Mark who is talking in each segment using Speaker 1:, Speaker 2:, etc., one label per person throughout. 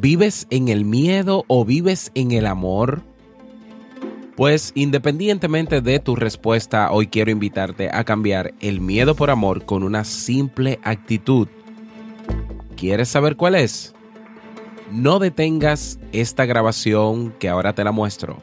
Speaker 1: ¿Vives en el miedo o vives en el amor? Pues independientemente de tu respuesta, hoy quiero invitarte a cambiar el miedo por amor con una simple actitud. ¿Quieres saber cuál es? No detengas esta grabación que ahora te la muestro.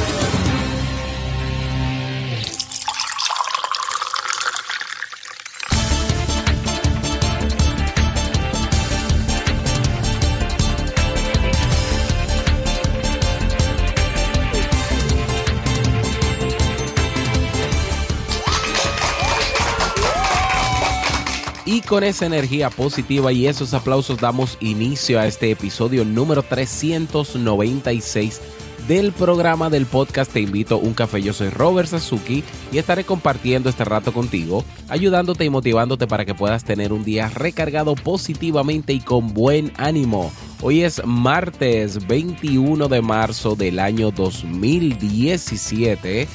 Speaker 1: Con esa energía positiva y esos aplausos damos inicio a este episodio número 396 del programa del podcast Te invito a un café. Yo soy Robert Sasuki y estaré compartiendo este rato contigo, ayudándote y motivándote para que puedas tener un día recargado positivamente y con buen ánimo. Hoy es martes 21 de marzo del año 2017.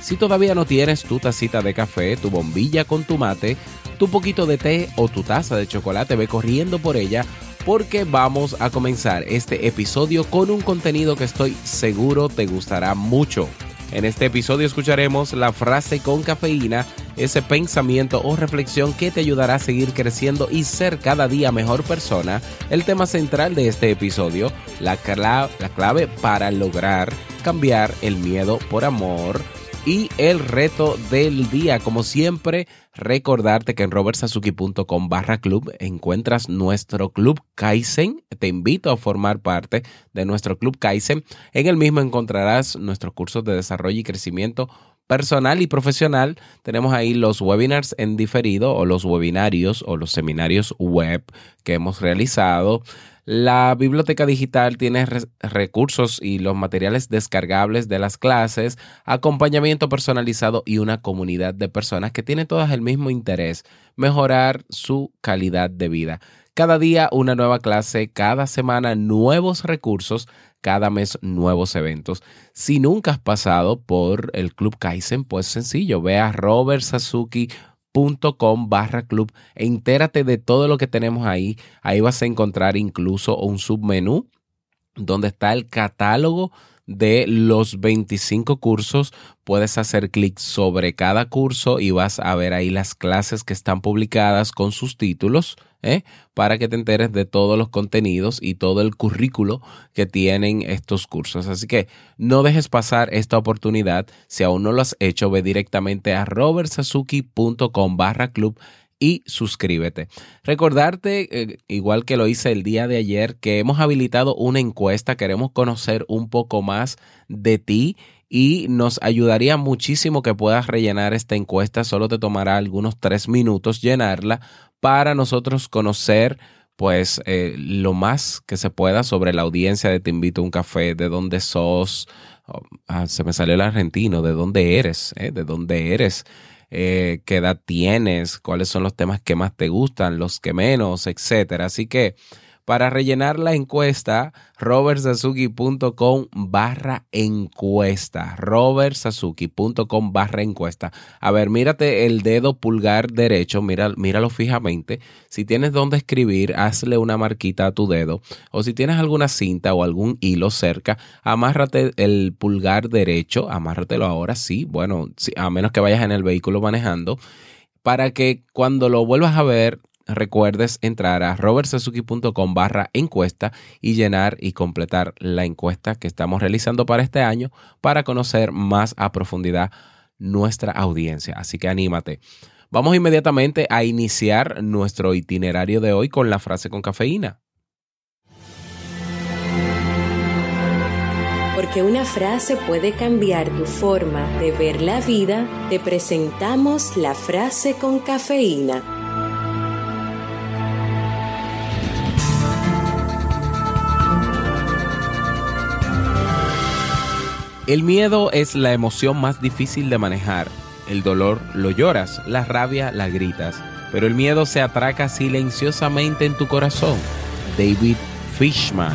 Speaker 1: Si todavía no tienes tu tacita de café, tu bombilla con tu mate, tu poquito de té o tu taza de chocolate, ve corriendo por ella porque vamos a comenzar este episodio con un contenido que estoy seguro te gustará mucho. En este episodio escucharemos la frase con cafeína, ese pensamiento o reflexión que te ayudará a seguir creciendo y ser cada día mejor persona. El tema central de este episodio, la, la clave para lograr cambiar el miedo por amor y el reto del día. Como siempre, recordarte que en robertsazuki.com barra club encuentras nuestro club Kaizen. Te invito a formar parte de nuestro club Kaizen. En el mismo encontrarás nuestros cursos de desarrollo y crecimiento personal y profesional. Tenemos ahí los webinars en diferido o los webinarios o los seminarios web que hemos realizado. La biblioteca digital tiene re recursos y los materiales descargables de las clases, acompañamiento personalizado y una comunidad de personas que tienen todas el mismo interés, mejorar su calidad de vida. Cada día una nueva clase, cada semana nuevos recursos, cada mes nuevos eventos. Si nunca has pasado por el Club Kaizen, pues sencillo, ve a Robert Sasuki com barra club. E entérate de todo lo que tenemos ahí. Ahí vas a encontrar incluso un submenú donde está el catálogo de los 25 cursos. Puedes hacer clic sobre cada curso y vas a ver ahí las clases que están publicadas con sus títulos ¿eh? para que te enteres de todos los contenidos y todo el currículo que tienen estos cursos. Así que no dejes pasar esta oportunidad. Si aún no lo has hecho, ve directamente a robertsazuki.com barra club y suscríbete. Recordarte, eh, igual que lo hice el día de ayer, que hemos habilitado una encuesta, queremos conocer un poco más de ti y nos ayudaría muchísimo que puedas rellenar esta encuesta, solo te tomará algunos tres minutos llenarla para nosotros conocer pues eh, lo más que se pueda sobre la audiencia de Te invito a un café, de dónde sos, oh, ah, se me salió el argentino, de dónde eres, eh, de dónde eres eh, qué edad tienes, cuáles son los temas que más te gustan, los que menos, etcétera. Así que para rellenar la encuesta, robertsazuki.com barra encuesta. robertsazuki.com barra encuesta. A ver, mírate el dedo pulgar derecho, mira, míralo fijamente. Si tienes donde escribir, hazle una marquita a tu dedo. O si tienes alguna cinta o algún hilo cerca, amárrate el pulgar derecho, amárratelo ahora, sí, bueno, a menos que vayas en el vehículo manejando, para que cuando lo vuelvas a ver recuerdes entrar a robertsazuki.com barra encuesta y llenar y completar la encuesta que estamos realizando para este año para conocer más a profundidad nuestra audiencia. Así que anímate. Vamos inmediatamente a iniciar nuestro itinerario de hoy con la frase con cafeína.
Speaker 2: que una frase puede cambiar tu forma de ver la vida, te presentamos la frase con cafeína.
Speaker 1: El miedo es la emoción más difícil de manejar. El dolor lo lloras, la rabia la gritas, pero el miedo se atraca silenciosamente en tu corazón. David Fishman.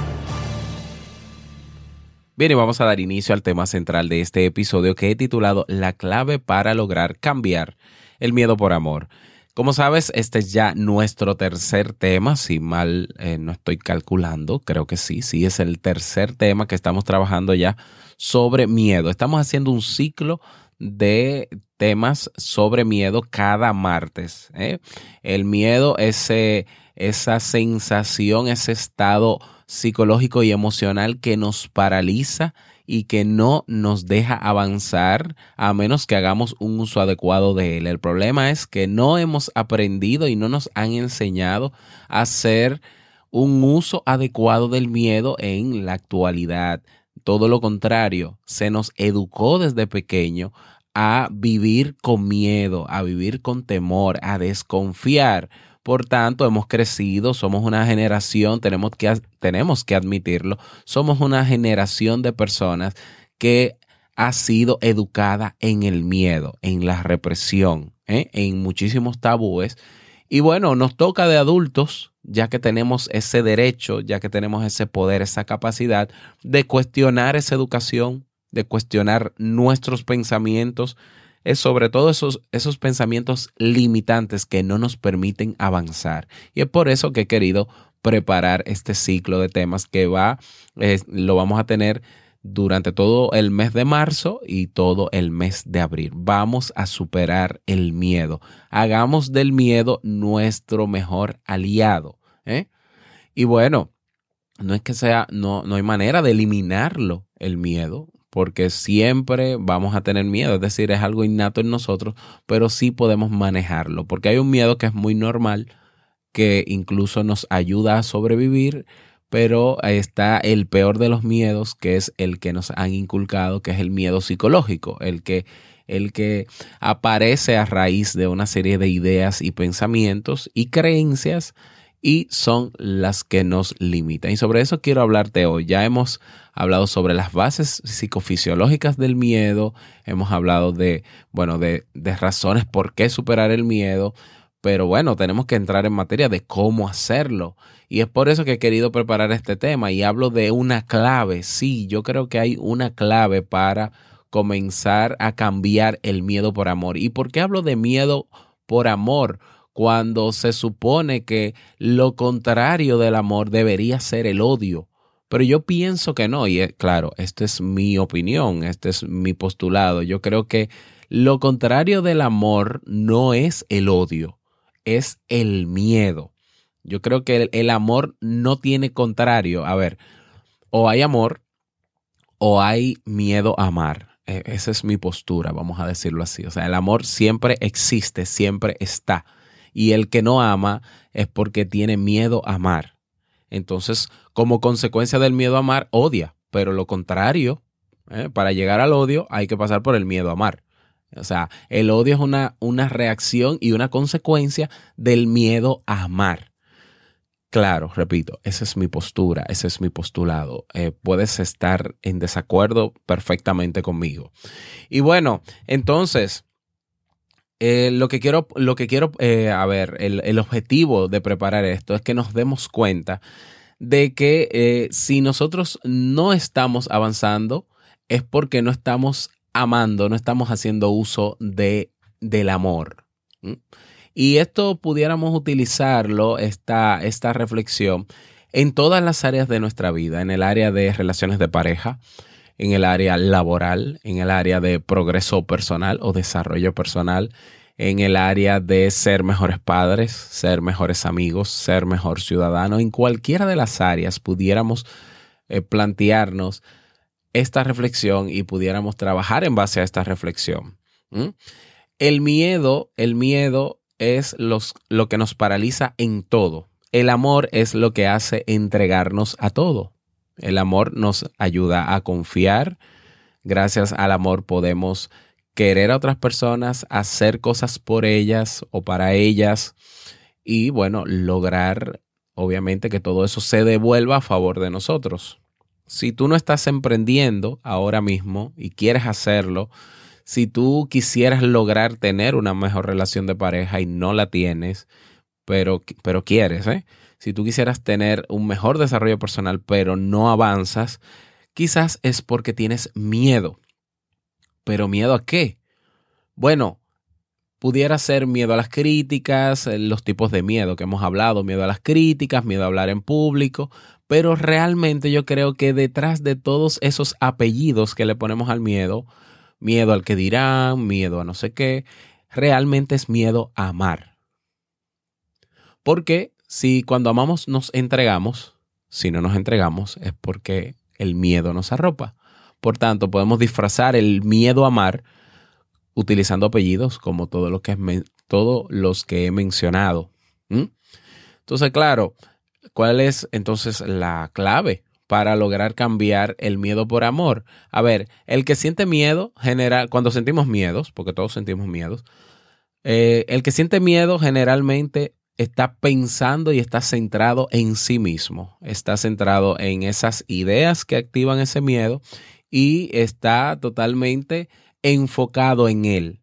Speaker 1: Bien, y vamos a dar inicio al tema central de este episodio que he titulado La clave para lograr cambiar el miedo por amor. Como sabes, este es ya nuestro tercer tema, si mal eh, no estoy calculando, creo que sí, sí es el tercer tema que estamos trabajando ya sobre miedo. Estamos haciendo un ciclo de temas sobre miedo cada martes. ¿eh? El miedo, ese, esa sensación, ese estado psicológico y emocional que nos paraliza y que no nos deja avanzar a menos que hagamos un uso adecuado de él. El problema es que no hemos aprendido y no nos han enseñado a hacer un uso adecuado del miedo en la actualidad. Todo lo contrario, se nos educó desde pequeño a vivir con miedo, a vivir con temor, a desconfiar por tanto, hemos crecido, somos una generación, tenemos que, tenemos que admitirlo, somos una generación de personas que ha sido educada en el miedo, en la represión, ¿eh? en muchísimos tabúes. Y bueno, nos toca de adultos, ya que tenemos ese derecho, ya que tenemos ese poder, esa capacidad de cuestionar esa educación, de cuestionar nuestros pensamientos, es sobre todo esos, esos pensamientos limitantes que no nos permiten avanzar. Y es por eso que he querido preparar este ciclo de temas que va, lo vamos a tener durante todo el mes de marzo y todo el mes de abril. Vamos a superar el miedo. Hagamos del miedo nuestro mejor aliado. ¿eh? Y bueno, no es que sea, no, no hay manera de eliminarlo, el miedo porque siempre vamos a tener miedo, es decir, es algo innato en nosotros, pero sí podemos manejarlo, porque hay un miedo que es muy normal, que incluso nos ayuda a sobrevivir, pero está el peor de los miedos, que es el que nos han inculcado, que es el miedo psicológico, el que el que aparece a raíz de una serie de ideas y pensamientos y creencias y son las que nos limitan. Y sobre eso quiero hablarte hoy. Ya hemos hablado sobre las bases psicofisiológicas del miedo, hemos hablado de, bueno, de, de razones por qué superar el miedo, pero bueno, tenemos que entrar en materia de cómo hacerlo. Y es por eso que he querido preparar este tema y hablo de una clave. Sí, yo creo que hay una clave para comenzar a cambiar el miedo por amor. ¿Y por qué hablo de miedo por amor? Cuando se supone que lo contrario del amor debería ser el odio. Pero yo pienso que no, y claro, esta es mi opinión, este es mi postulado. Yo creo que lo contrario del amor no es el odio, es el miedo. Yo creo que el, amor no tiene contrario. A ver, o hay amor o hay miedo a amar. E, esa es mi postura, vamos a decirlo así. O sea, el amor siempre existe, siempre está y el que no ama es porque tiene miedo a amar. Entonces, como consecuencia del miedo a amar, odia, pero lo contrario, ¿eh? para llegar al odio hay que pasar por el miedo a amar. O sea, el odio es una, una reacción y una consecuencia del miedo a amar. Claro, repito, esa es mi postura, ese es mi postulado. Eh, puedes estar en desacuerdo perfectamente conmigo. Y bueno, entonces, eh, lo que quiero, lo que quiero eh, a ver, el, objetivo de preparar esto es que nos demos cuenta de que eh, si nosotros no estamos avanzando es porque no estamos amando, no estamos haciendo uso de, del amor. Y esto pudiéramos utilizarlo, esta, esta reflexión, en todas las áreas de nuestra vida, en el área de relaciones de pareja, en el área laboral, en el área de progreso personal o desarrollo personal, en el área de ser mejores padres, ser mejores amigos, ser mejor ciudadano. En cualquiera de las áreas pudiéramos eh, plantearnos esta reflexión y pudiéramos trabajar en base a esta reflexión. El miedo, el miedo es lo que nos paraliza en todo. El amor es lo que hace entregarnos a todo. El amor nos ayuda a confiar. Gracias al amor podemos querer a otras personas, hacer cosas por ellas o para ellas y bueno, lograr obviamente que todo eso se devuelva a favor de nosotros. Si tú no estás emprendiendo ahora mismo y quieres hacerlo, si tú quisieras lograr tener una mejor relación de pareja y no la tienes, pero, pero quieres, ¿eh? Si tú quisieras tener un mejor desarrollo personal, pero no avanzas, quizás es porque tienes miedo. ¿Pero miedo a qué? Bueno, pudiera ser miedo a las críticas, eh, los tipos de miedo que hemos hablado, miedo a las críticas, miedo a hablar en público, pero realmente yo creo que detrás de todos esos apellidos que le ponemos al miedo, miedo al que dirán, miedo a no sé qué, realmente es miedo a amar. Porque si cuando amamos nos entregamos, si no nos entregamos es porque el miedo nos arropa. Por tanto, podemos disfrazar el miedo a amar utilizando apellidos como todos los que, los que he mencionado. Entonces, claro, ¿cuál es entonces la clave para lograr cambiar el miedo por amor. A ver, el que siente miedo, general, cuando sentimos miedos, porque todos sentimos miedos, eh, el que siente miedo generalmente está pensando y está centrado en sí mismo, está centrado en esas ideas que activan ese miedo y está totalmente enfocado en él.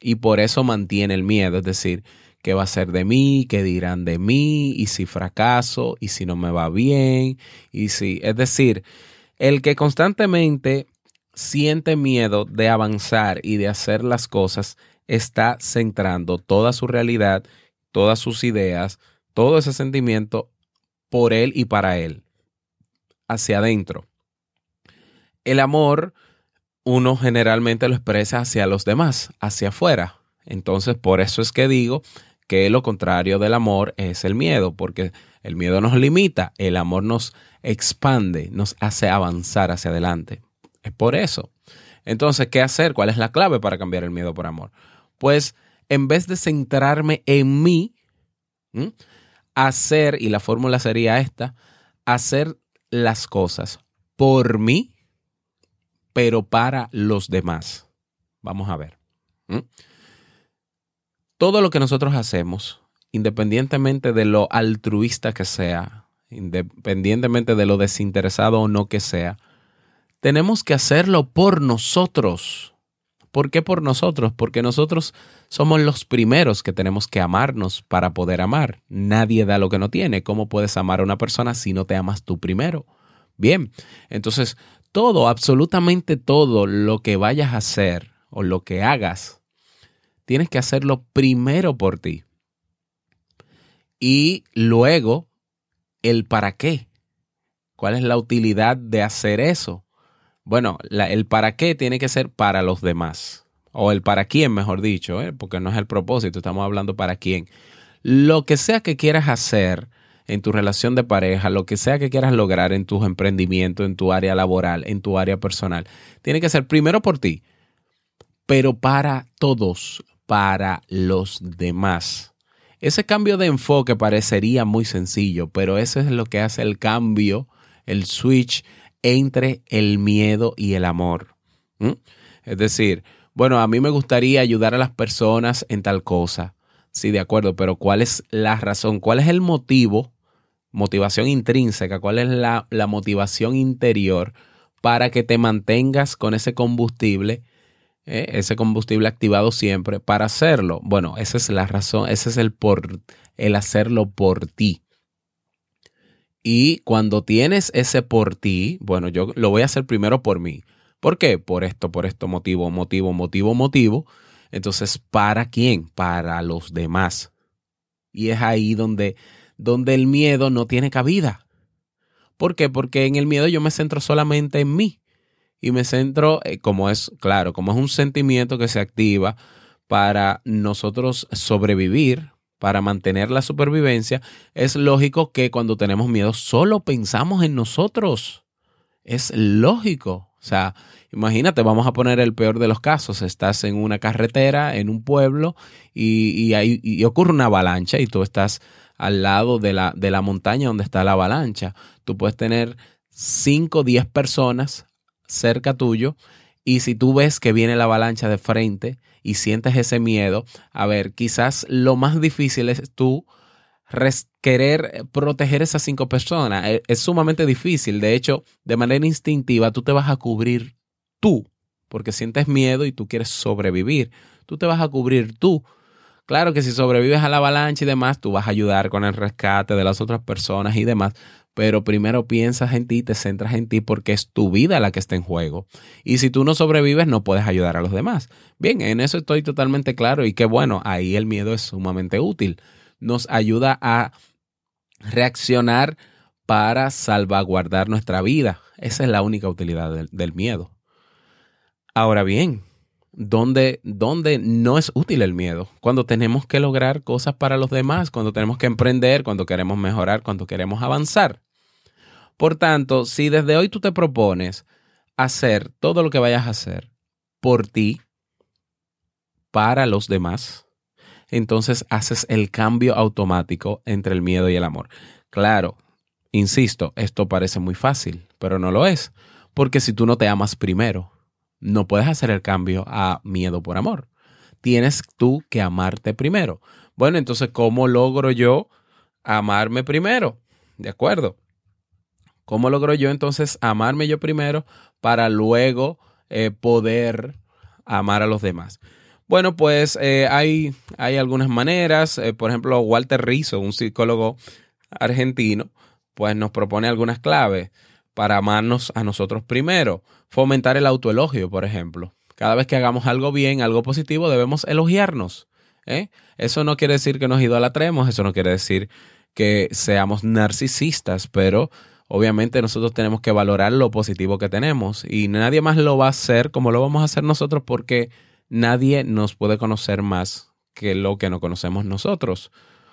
Speaker 1: Y por eso mantiene el miedo, es decir, qué va a ser de mí, qué dirán de mí, y si fracaso, y si no me va bien, y si, es decir, el que constantemente siente miedo de avanzar y de hacer las cosas, está centrando toda su realidad, todas sus ideas, todo ese sentimiento por él y para él, hacia adentro. El amor, uno generalmente lo expresa hacia los demás, hacia afuera. Entonces, por eso es que digo que lo contrario del amor es el miedo, porque el miedo nos limita, el amor nos expande, nos hace avanzar hacia adelante. Es por eso. Entonces, ¿qué hacer? ¿Cuál es la clave para cambiar el miedo por amor? Pues en vez de centrarme en mí, hacer, y la fórmula sería esta, hacer las cosas por mí, pero para los demás. Vamos a ver todo lo que nosotros hacemos, independientemente de lo altruista que sea, independientemente de lo desinteresado o no que sea, tenemos que hacerlo por nosotros. ¿Por qué por nosotros? Porque nosotros somos los primeros que tenemos que amarnos para poder amar. Nadie da lo que no tiene. ¿Cómo puedes amar a una persona si no te amas tú primero? Bien, entonces todo, absolutamente todo lo que vayas a hacer o lo que hagas tienes que hacerlo primero por ti. Y luego, el para qué. ¿Cuál es la utilidad de hacer eso? Bueno, el para qué tiene que ser para los demás. O el para quién, mejor dicho, ¿eh? porque no es el propósito, estamos hablando para quién. Lo que sea que quieras hacer en tu relación de pareja, lo que sea que quieras lograr en tus emprendimientos, en tu área laboral, en tu área personal, tiene que ser primero por ti, pero para todos, para los demás. Ese cambio de enfoque parecería muy sencillo, pero eso es lo que hace el cambio, el switch entre el miedo y el amor. Es decir, bueno, a mí me gustaría ayudar a las personas en tal cosa. Sí, de acuerdo, pero ¿cuál es la razón? ¿Cuál es el motivo? Motivación intrínseca, ¿cuál es la, la motivación interior para que te mantengas con ese combustible ¿eh? ese combustible activado siempre para hacerlo. Bueno, esa es la razón, ese es el por el hacerlo por ti. Y cuando tienes ese por ti, bueno, yo lo voy a hacer primero por mí. ¿Por qué? Por esto, por esto motivo, motivo, motivo, motivo. Entonces, ¿para quién? Para los demás. Y es ahí donde, donde el miedo no tiene cabida. ¿Por qué? Porque en el miedo yo me centro solamente en mí y me centro, eh, como es, claro, como es un sentimiento que se activa para nosotros sobrevivir, para mantener la supervivencia, es lógico que cuando tenemos miedo solo pensamos en nosotros. Es lógico. O sea, imagínate, vamos a poner el peor de los casos. Estás en una carretera, en un pueblo, y, y, ocurre una avalancha y tú estás al lado de la, de la montaña donde está la avalancha. Tú puedes tener 5, 10 personas cerca tuyo y si tú ves que viene la avalancha de frente y sientes ese miedo, a ver, quizás lo más difícil es tú querer proteger esas cinco personas. Es, es, sumamente difícil. De hecho, de manera instintiva, tú te vas a cubrir tú, porque sientes miedo y tú quieres sobrevivir. Tú te vas a cubrir tú. Claro que si sobrevives a la avalancha y demás, tú vas a ayudar con el rescate de las otras personas y demás, pero primero piensas en ti, te centras en ti porque es tu vida la que está en juego. Y si tú no sobrevives, no puedes ayudar a los demás. Bien, en eso estoy totalmente claro y qué bueno, ahí el miedo es sumamente útil. Nos ayuda a reaccionar para salvaguardar nuestra vida. Esa es la única utilidad del miedo. Ahora bien, ¿dónde, ¿dónde no es útil el miedo? Cuando tenemos que lograr cosas para los demás, cuando tenemos que emprender, cuando queremos mejorar, cuando queremos avanzar. Por tanto, si desde hoy tú te propones hacer todo lo que vayas a hacer por ti, para los demás, entonces haces el cambio automático entre el miedo y el amor. Claro, insisto, esto parece muy fácil, pero no lo es, porque si tú no te amas primero, no puedes hacer el cambio a miedo por amor. Tienes tú que amarte primero. Bueno, entonces, ¿cómo logro yo amarme primero? ¿De acuerdo? ¿Cómo logro yo entonces amarme yo primero para luego eh, poder amar a los demás? Bueno, pues eh, hay, hay, algunas maneras. Eh, por ejemplo, Walter Rizzo, un psicólogo argentino, pues nos propone algunas claves para amarnos a nosotros primero. Fomentar el autoelogio, por ejemplo. Cada vez que hagamos algo bien, algo positivo, debemos elogiarnos. ¿eh? Eso no quiere decir que nos idolatremos, eso no quiere decir que seamos narcisistas, pero obviamente nosotros tenemos que valorar lo positivo que tenemos y nadie más lo va a hacer como lo vamos a hacer nosotros porque nadie nos puede conocer más que lo que no conocemos nosotros.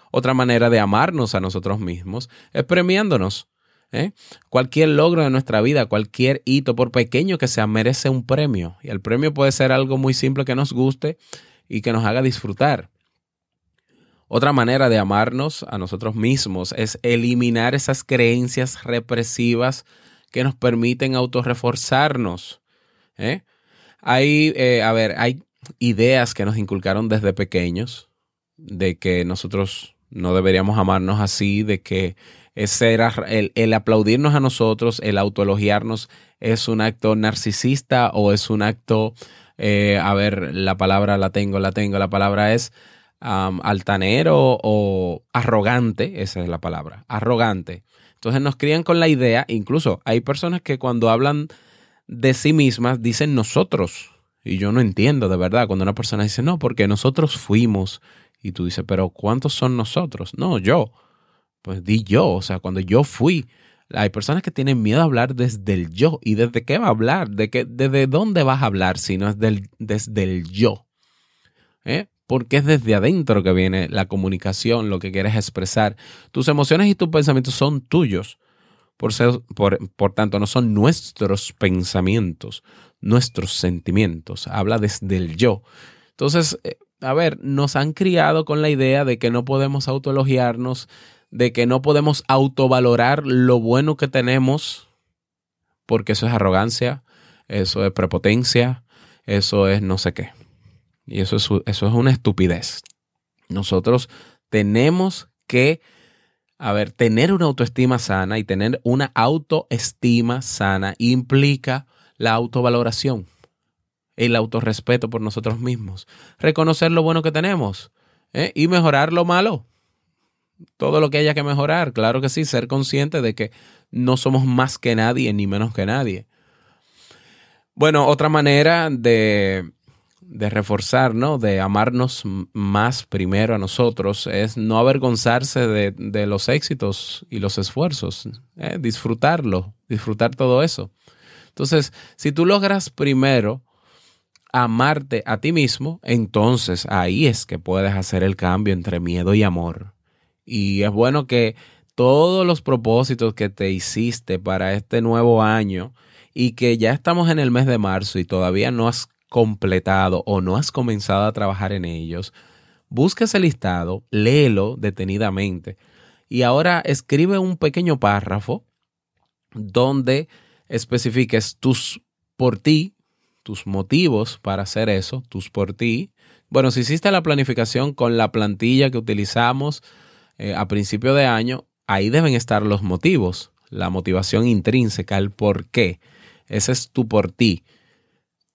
Speaker 1: Otra manera de amarnos a nosotros mismos es premiándonos. ¿Eh? Cualquier logro de nuestra vida, cualquier hito, por pequeño que sea, merece un premio. Y el premio puede ser algo muy simple que nos guste y que nos haga disfrutar. Otra manera de amarnos a nosotros mismos es eliminar esas creencias represivas que nos permiten autorreforzarnos. ¿eh? Hay, eh, a ver, hay ideas que nos inculcaron desde pequeños de que nosotros no deberíamos amarnos así, de que ese era el, aplaudirnos a nosotros, el autoelogiarnos, es un acto narcisista o es un acto, eh, a ver, la palabra la tengo, la tengo, la palabra es altanero o arrogante, esa es la palabra, arrogante. Entonces nos crían con la idea, incluso hay personas que cuando hablan de sí mismas dicen nosotros. Y yo no entiendo de verdad cuando una persona dice, no, porque nosotros fuimos. Y tú dices, pero ¿cuántos son nosotros? No, yo pues di yo, o sea, cuando yo fui. Hay personas que tienen miedo a hablar desde el yo. ¿Y desde qué va a hablar? ¿De qué, ¿Desde dónde vas a hablar si no es desde el yo? ¿Eh? Porque es desde adentro que viene la comunicación, lo que quieres expresar. Tus emociones y tus pensamientos son tuyos. Por, ser, por, por tanto, no son nuestros pensamientos, nuestros sentimientos. Habla desde el yo. Entonces, eh, a ver, nos han criado con la idea de que no podemos autoelogiarnos, de que no podemos autovalorar lo bueno que tenemos, porque eso es arrogancia, eso es prepotencia, eso es no sé qué. Y eso es, eso es una estupidez. Nosotros tenemos que, a ver, tener una autoestima sana y tener una autoestima sana implica la autovaloración, el autorrespeto por nosotros mismos, reconocer lo bueno que tenemos ¿eh? y mejorar lo malo todo lo que haya que mejorar, claro que sí, ser consciente de que no somos más que nadie ni menos que nadie. Bueno, otra manera de, de reforzar, ¿no? De amarnos más primero a nosotros es no avergonzarse de, los éxitos y los esfuerzos, ¿eh? disfrutarlo, disfrutar todo eso. Entonces, si tú logras primero amarte a ti mismo, entonces ahí es que puedes hacer el cambio entre miedo y amor. Y es bueno que todos los propósitos que te hiciste para este nuevo año y que ya estamos en el mes de marzo y todavía no has completado o no has comenzado a trabajar en ellos, busca ese listado, léelo detenidamente y ahora escribe un pequeño párrafo donde especifiques tus por ti, tus motivos para hacer eso, tus por ti. Bueno, si hiciste la planificación con la plantilla que utilizamos eh, a principio de año, ahí deben estar los motivos, la motivación intrínseca, el por qué. Ese es tu por ti.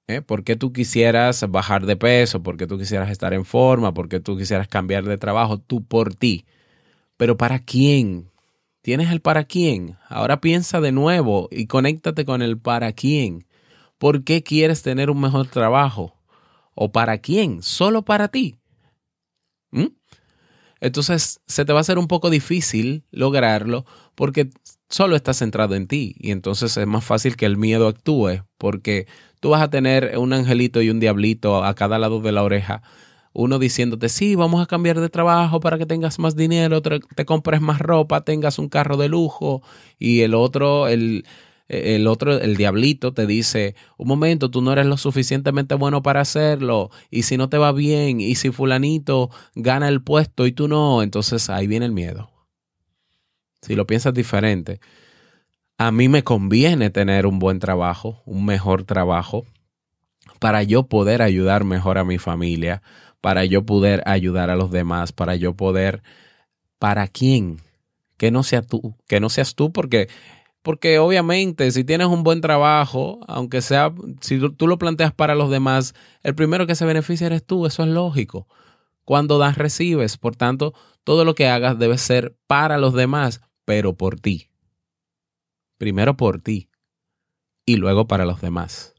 Speaker 1: ¿Eh? ¿Por qué tú quisieras bajar de peso? ¿Por qué tú quisieras estar en forma? ¿Por qué tú quisieras cambiar de trabajo? Tú por ti. Pero ¿para quién? ¿Tienes el para quién? Ahora piensa de nuevo y conéctate con el para quién. ¿Por qué quieres tener un mejor trabajo? ¿O para quién? ¿Solo para ti? ¿Mm? Entonces se te va a hacer un poco difícil lograrlo porque solo estás centrado en ti y entonces es más fácil que el miedo actúe porque tú vas a tener un angelito y un diablito a cada lado de la oreja uno diciéndote, sí, vamos a cambiar de trabajo para que tengas más dinero, te, compres más ropa, tengas un carro de lujo, y el otro, el, el otro, el diablito te dice, un momento, tú no eres lo suficientemente bueno para hacerlo, y si no te va bien, y si fulanito gana el puesto y tú no, entonces ahí viene el miedo. Si lo piensas diferente, a mí me conviene tener un buen trabajo, un mejor trabajo, para yo poder ayudar mejor a mi familia, para yo poder ayudar a los demás, para yo poder, ¿para quién? Que no sea tú, que no seas tú, porque, porque obviamente si tienes un buen trabajo, aunque sea, si tú lo planteas para los demás, el primero que se beneficia eres tú, eso es lógico. Cuando das, recibes, por tanto, todo lo que hagas debe ser para los demás, pero por ti. Primero por ti y luego para los demás.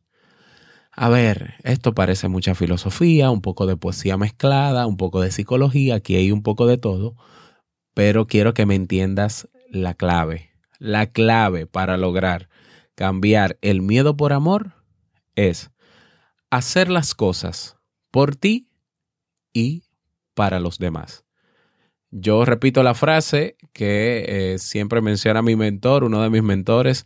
Speaker 1: A ver, esto parece mucha filosofía, un poco de poesía mezclada, un poco de psicología, aquí hay un poco de todo, pero quiero que me entiendas la clave. La clave para lograr cambiar el miedo por amor es hacer las cosas por ti y para los demás. Yo repito la frase que eh, siempre menciona mi mentor, uno de mis mentores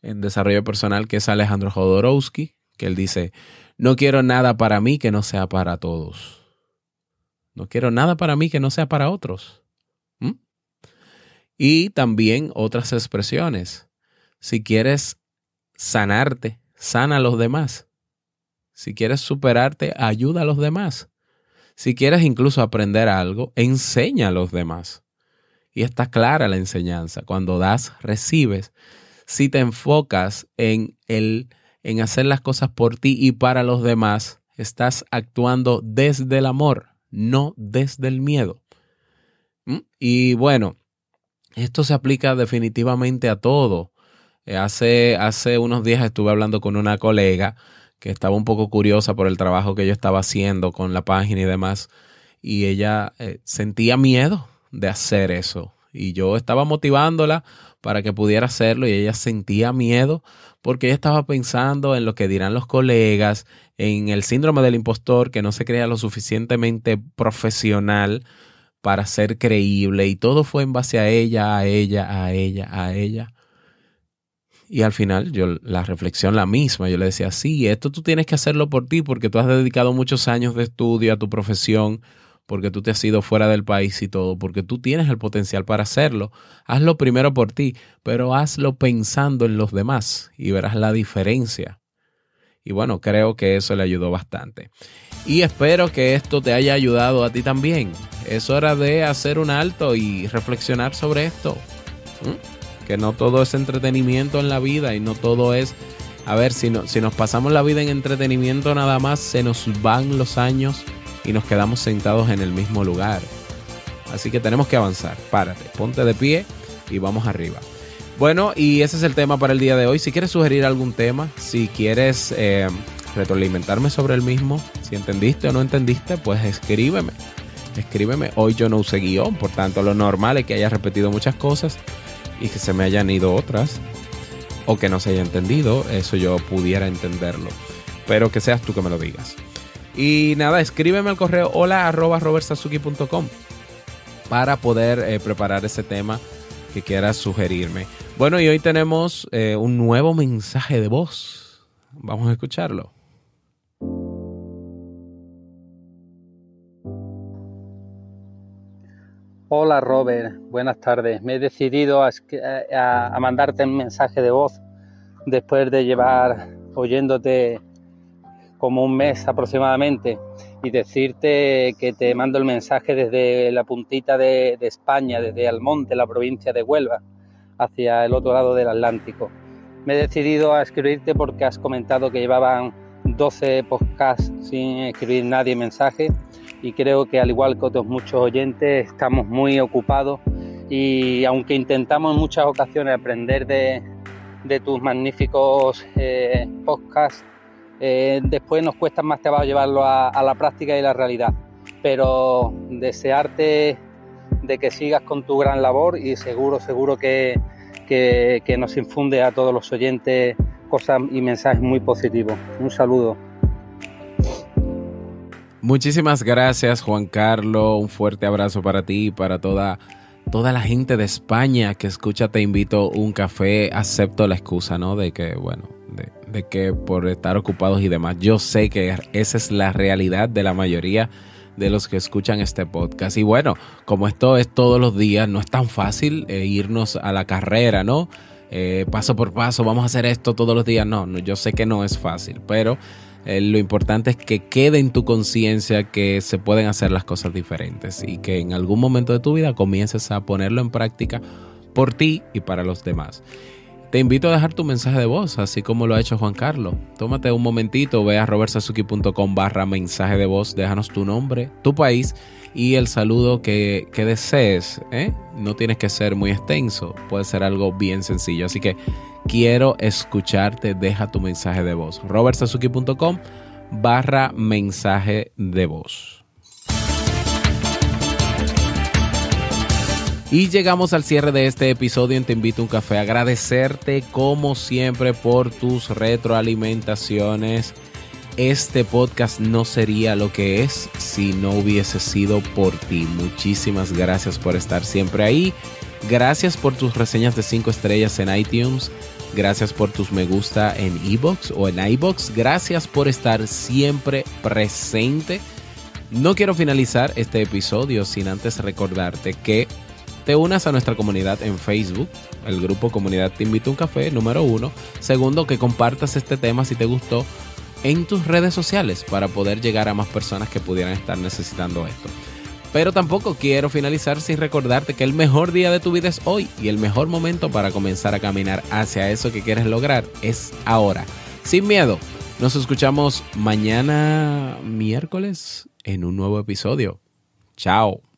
Speaker 1: en desarrollo personal, que es Alejandro Jodorowsky, que él dice, no quiero nada para mí que no sea para todos. No quiero nada para mí que no sea para otros. Y también otras expresiones. Si quieres sanarte, sana a los demás. Si quieres superarte, ayuda a los demás. Si quieres incluso aprender algo, enseña a los demás. Y está clara la enseñanza. Cuando das, recibes. Si te enfocas en el en hacer las cosas por ti y para los demás, estás actuando desde el amor, no desde el miedo. ¿Mm? Y bueno, esto se aplica definitivamente a todo. Eh, hace, hace unos días estuve hablando con una colega que estaba un poco curiosa por el trabajo que yo estaba haciendo con la página y demás, y ella eh, sentía miedo de hacer eso. Y yo estaba motivándola para que pudiera hacerlo y ella sentía miedo porque ella estaba pensando en lo que dirán los colegas, en el síndrome del impostor, que no se crea lo suficientemente profesional para ser creíble y todo fue en base a ella, a ella, a ella, a ella. Y al final yo la reflexión la misma, yo le decía, sí, esto tú tienes que hacerlo por ti porque tú has dedicado muchos años de estudio a tu profesión, porque tú te has ido fuera del país y todo, porque tú tienes el potencial para hacerlo. Hazlo primero por ti, pero hazlo pensando en los demás y verás la diferencia. Y bueno, creo que eso le ayudó bastante. Y espero que esto te haya ayudado a ti también. Es hora de hacer un alto y reflexionar sobre esto. Que no todo es entretenimiento en la vida y no todo es... A ver, si, no, si nos pasamos la vida en entretenimiento nada más, se nos van los años y nos quedamos sentados en el mismo lugar. Así que tenemos que avanzar. Párate, ponte de pie y vamos arriba. Bueno, y ese es el tema para el día de hoy. Si quieres sugerir algún tema, si quieres eh, retroalimentarme sobre el mismo, si entendiste o no entendiste, pues escríbeme. Escríbeme. Hoy yo no usé guion, por tanto lo normal es que haya repetido muchas cosas y que se me hayan ido otras o que no se haya entendido. Eso yo pudiera entenderlo. Pero que seas tú que me lo digas. Y nada, escríbeme al correo hola para poder eh, preparar ese tema que quieras sugerirme. Bueno, y hoy tenemos eh, un nuevo mensaje de voz. Vamos a escucharlo.
Speaker 3: Hola Robert, buenas tardes. Me he decidido a, mandarte un mensaje de voz después de llevar oyéndote como un mes aproximadamente y decirte que te mando el mensaje desde la puntita de, España, desde Almonte, la provincia de Huelva, hacia el otro lado del Atlántico. Me he decidido a escribirte porque has comentado que llevaban 12 podcasts sin escribir nadie mensaje y creo que al igual que otros muchos oyentes estamos muy ocupados y aunque intentamos en muchas ocasiones aprender de, tus magníficos eh, podcasts, eh, después nos cuesta más llevarlo a, la práctica y la realidad. Pero desearte de que sigas con tu gran labor y seguro, seguro que, que nos infunde a todos los oyentes cosas y mensajes muy positivos. Un saludo.
Speaker 1: Muchísimas gracias Juan Carlos, un fuerte abrazo para ti y para toda, toda la gente de España que escucha Te invito un café, acepto la excusa, ¿no? De que, bueno, de, que por estar ocupados y demás, yo sé que esa es la realidad de la mayoría de los que escuchan este podcast. Y bueno, como esto es todos los días, no es tan fácil eh, irnos a la carrera, ¿no? Eh, paso por paso, vamos a hacer esto todos los días. No, no yo sé que no es fácil, pero eh, lo importante es que quede en tu conciencia que se pueden hacer las cosas diferentes y que en algún momento de tu vida comiences a ponerlo en práctica por ti y para los demás. Te invito a dejar tu mensaje de voz, así como lo ha hecho Juan Carlos. Tómate un momentito, ve a robertsazuki.com barra mensaje de voz, déjanos tu nombre, tu país y el saludo que, desees. ¿eh? No tienes que ser muy extenso, puede ser algo bien sencillo. Así que quiero escucharte, deja tu mensaje de voz. robertsazuki.com barra mensaje de voz. Y llegamos al cierre de este episodio Te invito a un café. Agradecerte como siempre por tus retroalimentaciones este podcast no sería lo que es si no hubiese sido por ti. Muchísimas gracias por estar siempre ahí. Gracias por tus reseñas de 5 estrellas en iTunes. Gracias por tus me gusta en iBox o en iBox. Gracias por estar siempre presente. No quiero finalizar este episodio sin antes recordarte que te unas a nuestra comunidad en Facebook, el grupo Comunidad Te Invito a un Café, número uno. Segundo, que compartas este tema si te gustó en tus redes sociales para poder llegar a más personas que pudieran estar necesitando esto. Pero tampoco quiero finalizar sin recordarte que el mejor día de tu vida es hoy y el mejor momento para comenzar a caminar hacia eso que quieres lograr es ahora. Sin miedo, nos escuchamos mañana miércoles en un nuevo episodio. Chao.